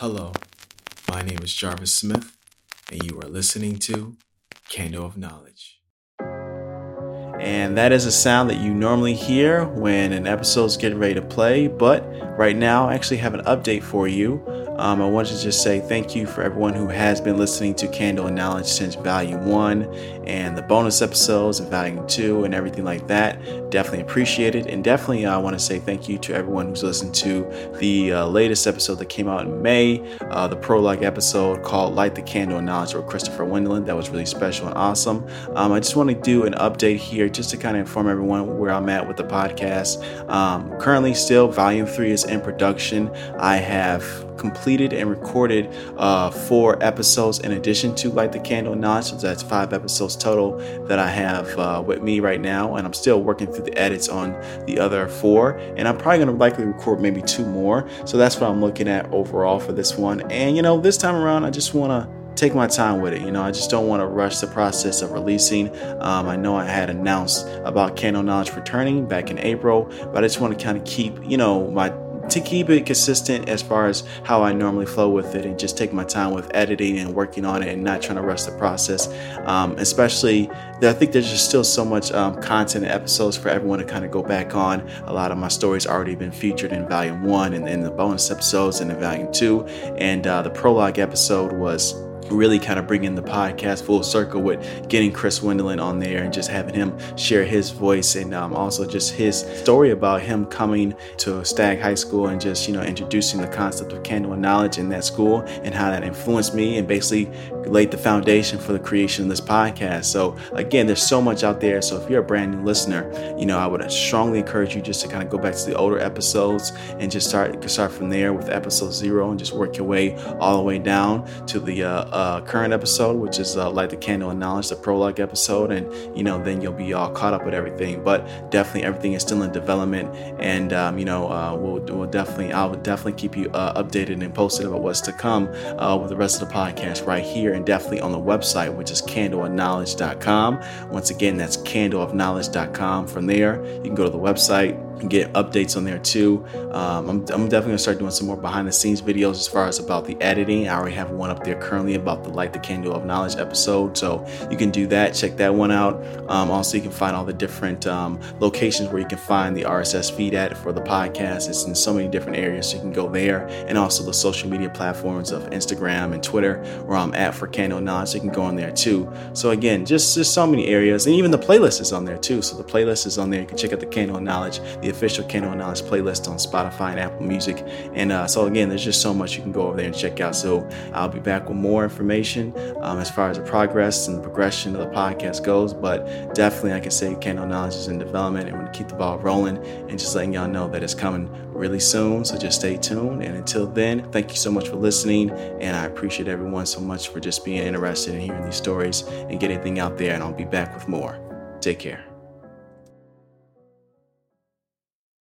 Hello, my name is Jarvis Smith, and you are listening to Candle of Knowledge. And that is a sound that you normally hear when an episode is getting ready to play. But right now, I actually have an update for you. Um, I wanted to just say thank you for everyone who has been listening to Candle of Knowledge since Volume 1 and the bonus episodes in Volume 2 and everything like that. Definitely appreciate it. And definitely, I want to say thank you to everyone who's listened to the uh, latest episode that came out in May, uh, the prologue episode called Light the Candle of Knowledge with Christopher Wendelin. That was really special and awesome. Um, I just want to do an update here just to kind of inform everyone where I'm at with the podcast. Um, currently, still, Volume 3 is in production. I have completed and recorded uh, four episodes in addition to Light the Candle Knowledge. So that's five episodes total that I have uh, with me right now. And I'm still working through the edits on the other four. And I'm probably going to likely record maybe two more. So that's what I'm looking at overall for this one. And, you know, this time around, I just want to take my time with it. You know, I just don't want to rush the process of releasing. Um, I know I had announced about Candle Knowledge returning back in April, but I just want to kind of keep, you know, my to keep it consistent as far as how I normally flow with it and just take my time with editing and working on it and not trying to rush the process. Um, especially, I think there's just still so much um, content and episodes for everyone to kind of go back on. A lot of my stories already been featured in volume one and in the bonus episodes and in volume two. And uh, the prologue episode was really kind of bringing the podcast full circle with getting Chris Wendelin on there and just having him share his voice and um, also just his story about him coming to Stagg High School and just, you know, introducing the concept of candle and knowledge in that school and how that influenced me and basically laid the foundation for the creation of this podcast. So, again, there's so much out there. So, if you're a brand new listener, you know, I would strongly encourage you just to kind of go back to the older episodes and just start, start from there with episode zero and just work your way all the way down to the uh, uh, current episode, which is uh, Light the Candle of Knowledge, the prologue episode, and you know then you'll be all caught up with everything. But definitely everything is still in development, and um, you know uh, we'll, we'll definitely I'll definitely keep you uh, updated and posted about what's to come uh, with the rest of the podcast right here, and definitely on the website, which is candleofknowledge.com. Once again, that's candleofknowledge.com. From there, you can go to the website get updates on there too. Um, I'm, I'm, definitely gonna start doing some more behind the scenes videos as far as about the editing. I already have one up there currently about the Light the Candle of Knowledge episode, so you can do that. Check that one out. Um, also, you can find all the different um, locations where you can find the RSS feed at for the podcast. It's in so many different areas, so you can go there, and also the social media platforms of Instagram and Twitter, where I'm at for Candle Knowledge. You can go on there too. So again, just just so many areas, and even the playlist is on there too. So the playlist is on there. You can check out the Candle of Knowledge the official Candle Knowledge playlist on Spotify and Apple Music. And uh, so, again, there's just so much you can go over there and check out. So, I'll be back with more information um, as far as the progress and the progression of the podcast goes. But definitely, I can say Candle Knowledge is in development and going to keep the ball rolling and just letting y'all know that it's coming really soon. So, just stay tuned. And until then, thank you so much for listening. And I appreciate everyone so much for just being interested in hearing these stories and getting out there. And I'll be back with more. Take care.